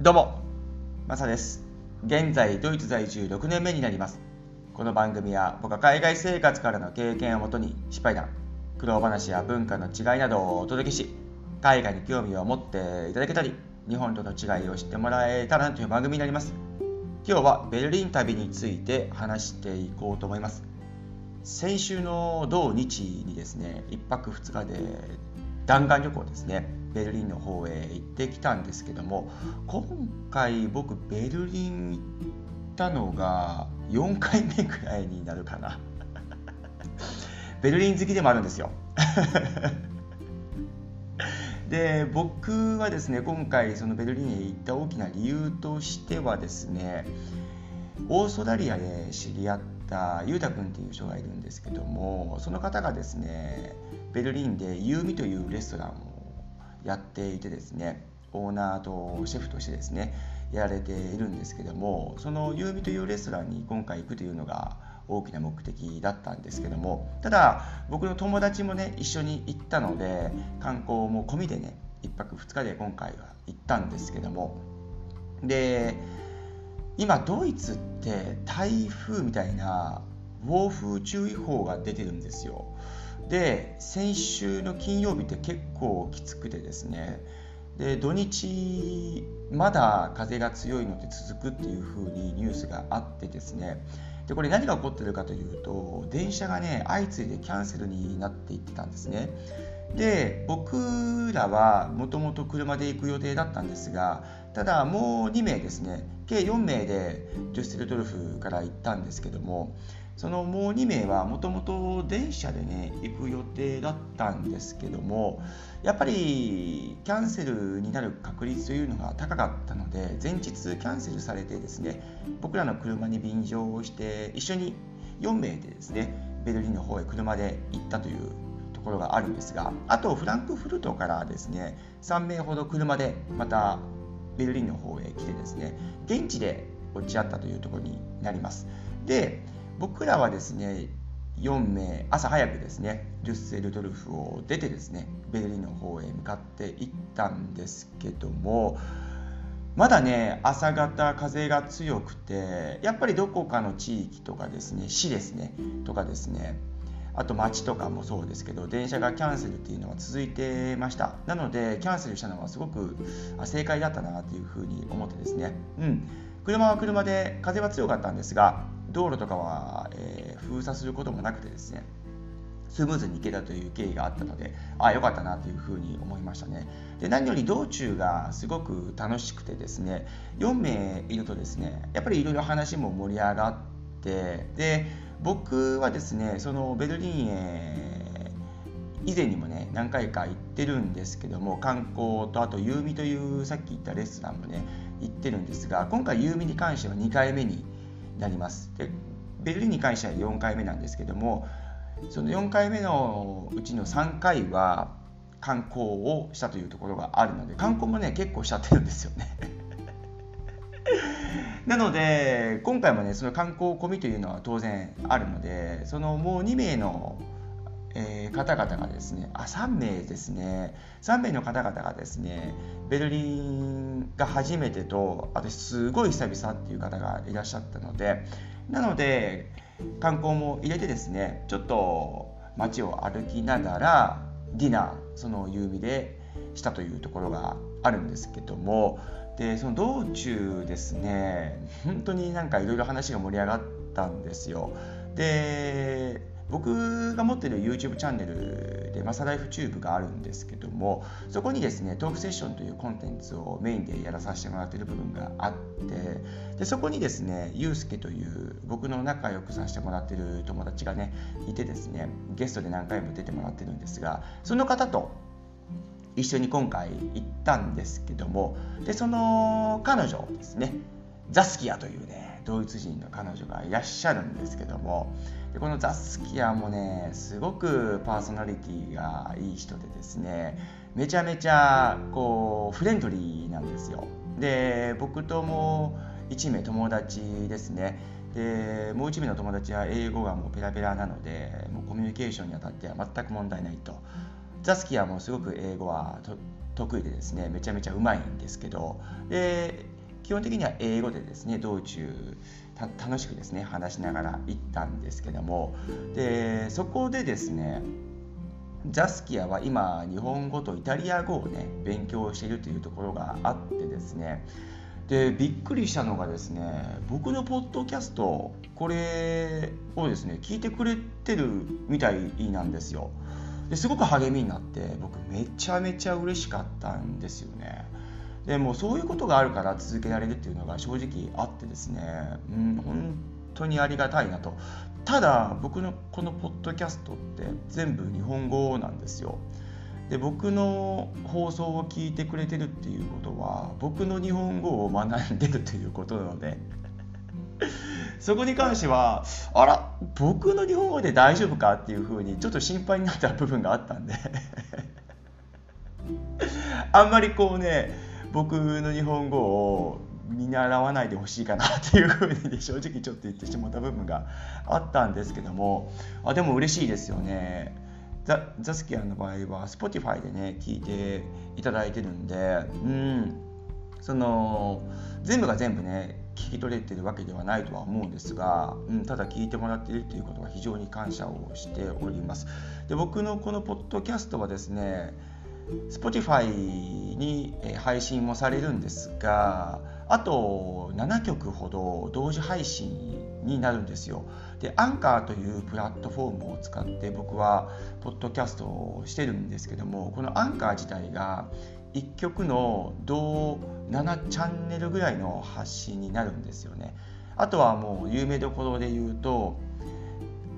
どうも、マサです。現在、ドイツ在住6年目になります。この番組は僕は海外生活からの経験をもとに失敗談、苦労話や文化の違いなどをお届けし、海外に興味を持っていただけたり、日本との違いを知ってもらえたらなという番組になります。今日はベルリン旅について話していこうと思います。先週の土日にですね、1泊2日で弾丸旅行ですね。ベルリンの方へ行ってきたんですけども今回僕ベルリン行ったのが4回目くらいになるかな ベルリン好きでもあるんですよ で僕はですね今回そのベルリンへ行った大きな理由としてはですねオーストラリアで知り合ったゆうたくんっていう人がいるんですけどもその方がですねベルリンでユーミというレストランをやっていてですねオーナーとシェフとしてですねやられているんですけどもそのユーミというレストランに今回行くというのが大きな目的だったんですけどもただ僕の友達もね一緒に行ったので観光も込みでね1泊2日で今回は行ったんですけどもで今ドイツって台風みたいな暴風注意報が出てるんですよ。で先週の金曜日って結構きつくてですね。で土日まだ風が強いので続くっていう風にニュースがあってですね。でこれ何が起こってるかというと電車がね相次いでキャンセルになっていってたんですね。で僕らはもともと車で行く予定だったんですがただもう2名ですね。計4名でデュッセルドルフから行ったんですけどもそのもう2名はもともと電車でね行く予定だったんですけどもやっぱりキャンセルになる確率というのが高かったので前日キャンセルされてですね僕らの車に便乗をして一緒に4名でですねベルリンの方へ車で行ったというところがあるんですがあとフランクフルトからですね3名ほど車でまたベルリンの方へ来てですね現地で落ち合ったというところになります。で僕らはですね4名朝早くですねデュッセルドルフを出てですねベルリンの方へ向かって行ったんですけどもまだね朝方風が強くてやっぱりどこかの地域とかですね市ですねとかですねあと街とかもそうですけど電車がキャンセルっていうのは続いてました。なのでキャンセルしたのはすごく正解だったなというふうに思ってですね。うん。車は車で風は強かったんですが道路とかは、えー、封鎖することもなくてですねスムーズに行けたという経緯があったのでああよかったなというふうに思いましたね。で何より道中がすごく楽しくてですね4名いるとですねやっぱりいろいろ話も盛り上がってで僕はですねそのベルリンへ以前にもね何回か行ってるんですけども観光とあとユーミというさっき言ったレストランもね行ってるんですが今回ユーミに関しては2回目になります。でベルリンに関しては4回目なんですけどもその4回目のうちの3回は観光をしたというところがあるので観光もね結構しちゃってるんですよね。なので今回もねその観光込みというのは当然あるのでそのもう2名のえー、方々がですねあ3名ですね。3名の方々がですねベルリンが初めてと私すごい久々っていう方がいらっしゃったのでなので観光も入れてですねちょっと街を歩きながらディナーその夕日でしたというところがあるんですけどもでその道中ですね本当になんかいろいろ話が盛り上がったんですよ。で僕が持ってる YouTube チャンネルでマサライフチューブがあるんですけどもそこにですねトークセッションというコンテンツをメインでやらさせてもらってる部分があってでそこにですねゆうすけという僕の仲良くさせてもらってる友達がねいてですねゲストで何回も出てもらってるんですがその方と一緒に今回行ったんですけどもでその彼女ですねザスキアというねドイツ人の彼女がいらっしゃるんですけどもでこのザスキアもねすごくパーソナリティがいい人でですねめちゃめちゃこうフレンドリーなんですよ。で僕とも1名友達ですね。でもう1名の友達は英語がもうペラペラなのでもうコミュニケーションにあたっては全く問題ないと。ザスキアもすごく英語は得意でですねめちゃめちゃうまいんですけどで基本的には英語でですね道中楽しくですね話しながら行ったんですけどもでそこでですねザスキアは今日本語とイタリア語をね勉強しているというところがあってですねでびっくりしたのがですね僕のポッドキャストこれをですね聞いてくれてるみたいなんですよ。ですごく励みになって僕めちゃめちゃ嬉しかったんですよね。でもそういうことがあるから続けられるっていうのが正直あってですね。うん本当にありがたいなと。ただ僕のこのポッドキャストって全部日本語なんですよ。で僕の放送を聞いてくれてるっていうことは僕の日本語を学んでるということなので。そこに関してはあら僕の日本語で大丈夫かっていうふうにちょっと心配になった部分があったんで。あんまりこうね僕の日本語を見習わないでほしいかなっていうふうに、ね、正直ちょっと言ってしまった部分があったんですけどもあでも嬉しいですよね。ザザスキアの場合は Spotify でね聞いていただいてるんでうん。その全部が全部ね聞き取れてるわけではないとは思うんですが、うん、ただ聞いてもらっているということは非常に感謝をしております。で僕のこのポッドキャストはですね Spotify に配信もされるんですがあと7曲ほど同時配信になるんですよ。でアンカーというプラットフォームを使って僕はポッドキャストをしてるんですけどもこのアンカー自体が1曲の同7チャンネルぐらいの発信になるんですよね。あとはもう有名どころで言うと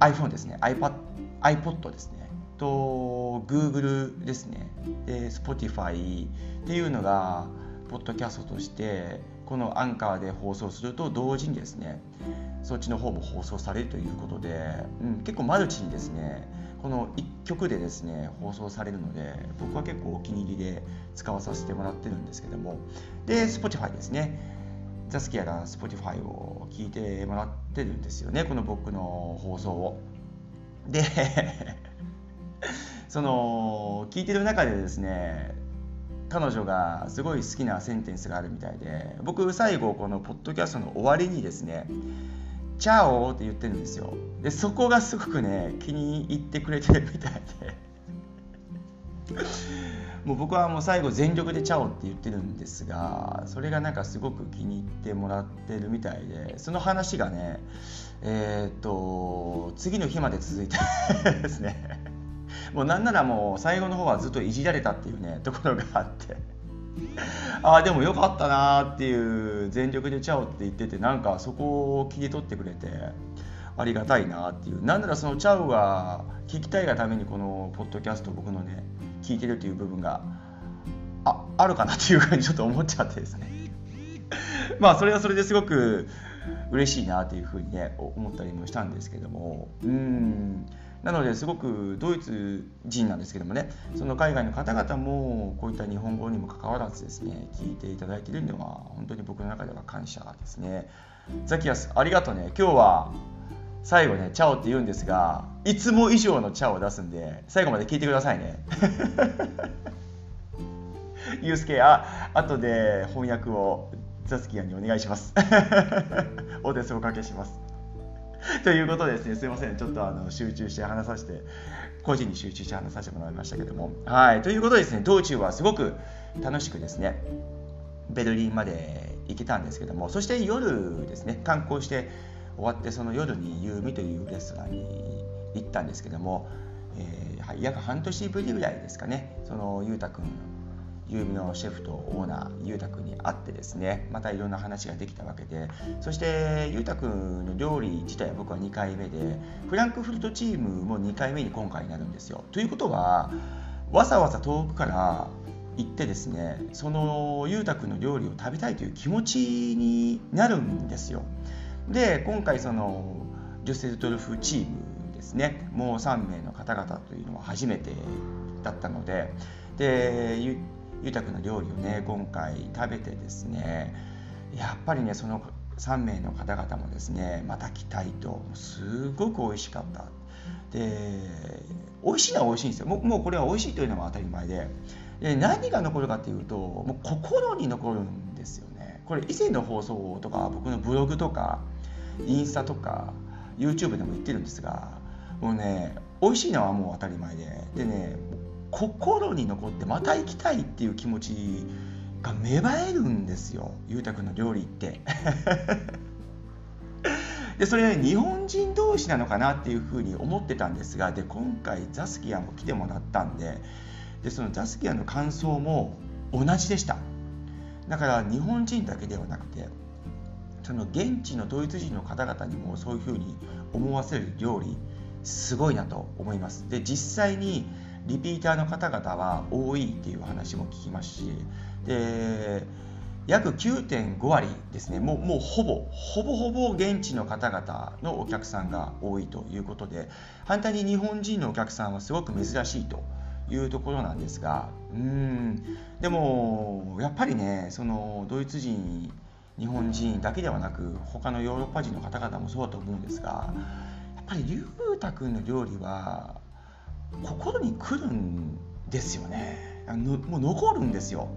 iPhone ですね。iPad iPod ですね。と Google ですね。で Spotify っていうのがポッドキャストとしてこのアンカーで放送すると同時にですねそっちの方も放送されるということで、うん、結構マルチにですねこの1曲でですね放送されるので僕は結構お気に入りで使わさせてもらってるんですけども。で Spotify ですね。ザスキアが Spotify を聞いてもらってるんですよねこの僕の放送を。で その聞いてる中でですね彼女がすごい好きなセンテンスがあるみたいで僕最後このポッドキャストの終わりにですね「チャオ!」って言ってるんですよでそこがすごくね気に入ってくれてるみたいで もう僕はもう最後全力で「チャオ!」って言ってるんですがそれがなんかすごく気に入ってもらってるみたいでその話がねえっ、と次の日まで続いてですねもうなんならもう最後の方はずっといじられたっていうね ところがあって。ああでもよかったなーっていう全力でチャオって言っててなんかそこを切り取ってくれてありがたいなっていう。なんならそのチャオが聞きたいがためにこのポッドキャスト僕のね聞いてるという部分がああるかなっていうふうに ちょっと思っちゃってですね。まあそれはそれですごく嬉しいなというふうにね思ったりもしたんですけども。うん。なのですごくドイツ人なんですけどもねその海外の方々もこういった日本語にもかかわらずですね聞いていただいているのは本当に僕の中では感謝ですね。ザキヤスありがとうね。今日は最後ねチャオって言うんですがいつも以上のチャオを出すんで最後まで聞いてくださいね。ユースケあ後で翻訳をザスキヤにお願いします。お手数おかけします。ということですねすいません。ちょっとあの集中して話させて個人に集中して話させてもらいましたけども。はい。ということですね道中はすごく楽しくですねベルリンまで行けたんですけども。そして夜ですね観光して終わってその夜にユーミというレストランに行ったんですけども、えー、約半年ぶりぐらいですかね。そのゆうたくん有名のシェフとオーナーゆうたくんに会ってですねまたいろんな話ができたわけでそしてゆうたくんの料理自体は僕は2回目でフランクフルトチームも2回目に今回になるんですよ。ということはわざわざ遠くから行ってですねそのゆうたくんの料理を食べたいという気持ちになるんですよ。で今回そのデュッセルドルフチームですねもう3名の方々というのは初めてだったのでで豊かな料理をね今回食べてですねやっぱりねその3名の方々もですねまた来たいとすごく美味しかった。で美味しいのは美味しいんですよ。もうこれは美味しいというのは当たり前で。で何が残るかっていうともう心に残るんですよね。これ以前の放送とか僕のブログとかインスタとか YouTube でも言ってるんですがもうね美味しいのはもう当たり前で。でね心に残ってまた行きたいっていう気持ちが芽生えるんですよ裕太君の料理って。でそれ、ね、日本人同士なのかなっていうふうに思ってたんですがで今回ザスキアも来てもらったんででそのザスキアの感想も同じでした。だから日本人だけではなくてその現地のドイツ人の方々にもそういうふうに思わせる料理すごいなと思います。で実際にリピーターの方々は多いっていう話も聞きますしで約9.5割ですね。もうもうほぼほぼほぼ現地の方々のお客さんが多いということで反対に日本人のお客さんはすごく珍しいというところなんですがうん。でもやっぱりねそのドイツ人日本人だけではなく他のヨーロッパ人の方々もそうだと思うんですがやっぱり龍太君の料理は心に来るんですよね。もう残るんですよ。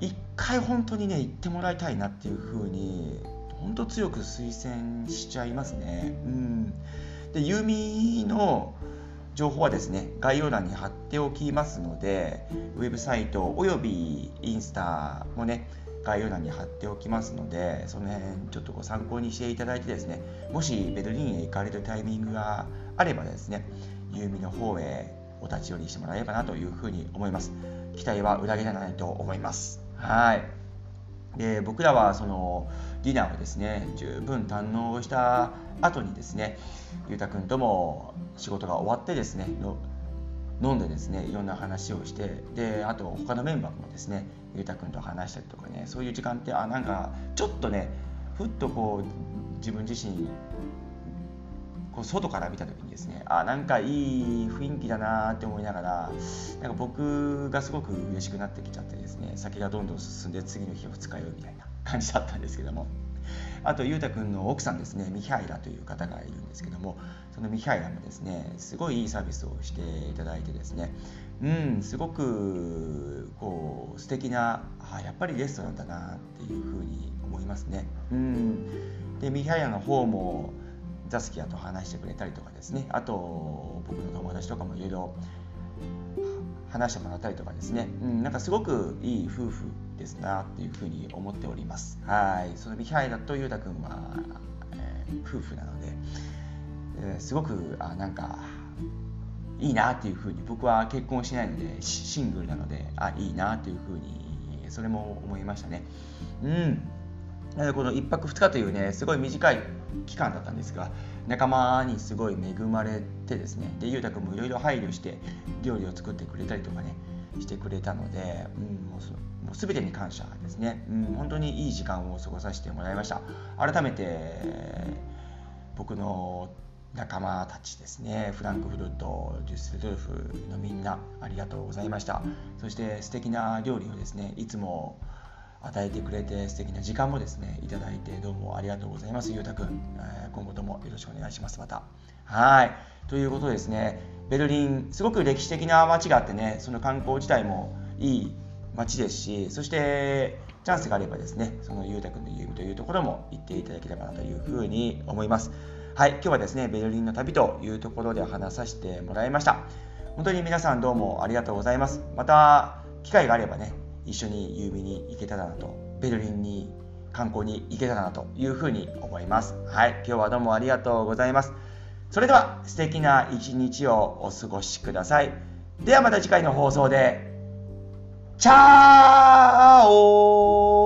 一回本当にね行ってもらいたいなっていうふうに本当強く推薦しちゃいますね。うん。でユーミの情報はですね概要欄に貼っておきますのでウェブサイトおよびインスタもね概要欄に貼っておきますのでその辺ちょっとご参考にしていただいてですねもしベルリンへ行かれるタイミングがあればですねユーミの方へお立ち寄りしてもらえればなというふうに思います。期待は裏切らないと思います。はい。で僕らはそのディナーをですね十分堪能した後にですねゆうたくんとも仕事が終わってですね飲んでですねいろんな話をしてであと他のメンバーもですねゆうたくんと話したりとかねそういう時間ってあなんかちょっとねふっとこう自分自身こう外から見た時にですねあなんかいい雰囲気だなって思いながらなんか僕がすごく嬉しくなってきちゃってですね先がどんどん進んで次の日を二日酔いみたいな感じだったんですけどもあと裕太君の奥さんですねミハイラという方がいるんですけどもそのミハイラもですねすごいいいサービスをしていただいてですねうんすごくこう素敵なあやっぱりレストランだなっていうふうに思いますね。うん。でミハイラの方もザスキアと話してくれたりとかですね。あと僕の友達とかもいろいろ話してもらったりとかですね、うん、なんかすごくいい夫婦ですなっていうふうに思っております。はい。そのミハイラとユータ君は、えー、夫婦なので、えー、すごくあなんかいいなっていうふうに僕は結婚しないのでシングルなのであいいなっていうふうにそれも思いましたね。うん。この1泊2日というねすごい短い期間だったんですが仲間にすごい恵まれてですねで裕太君もいろいろ配慮して料理を作ってくれたりとかねしてくれたので、うん、もうもう全てに感謝ですね、うん、本当にいい時間を過ごさせてもらいました。改めて僕の仲間たちですねフランクフルトデュッセルドルフのみんなありがとうございました。そして素敵な料理をですねいつも与えてくれて素敵な時間もですねいただいてどうもありがとうございます。ゆうたくん、え、今後ともよろしくお願いしますまた。はい。ということでですね。ベルリンすごく歴史的な街があってねその観光自体もいい街ですしそしてチャンスがあればですねそのゆうたくんの夢というところも行っていただければなというふうに思います。はい。今日はですねベルリンの旅というところで話させてもらいました。本当に皆さんどうもありがとうございます。また機会があればね一緒に郵便に行けたらなとベルリンに観光に行けたらなというふうに思います。はい。今日はどうもありがとうございます。それでは素敵な一日をお過ごしください。ではまた次回の放送で。チャー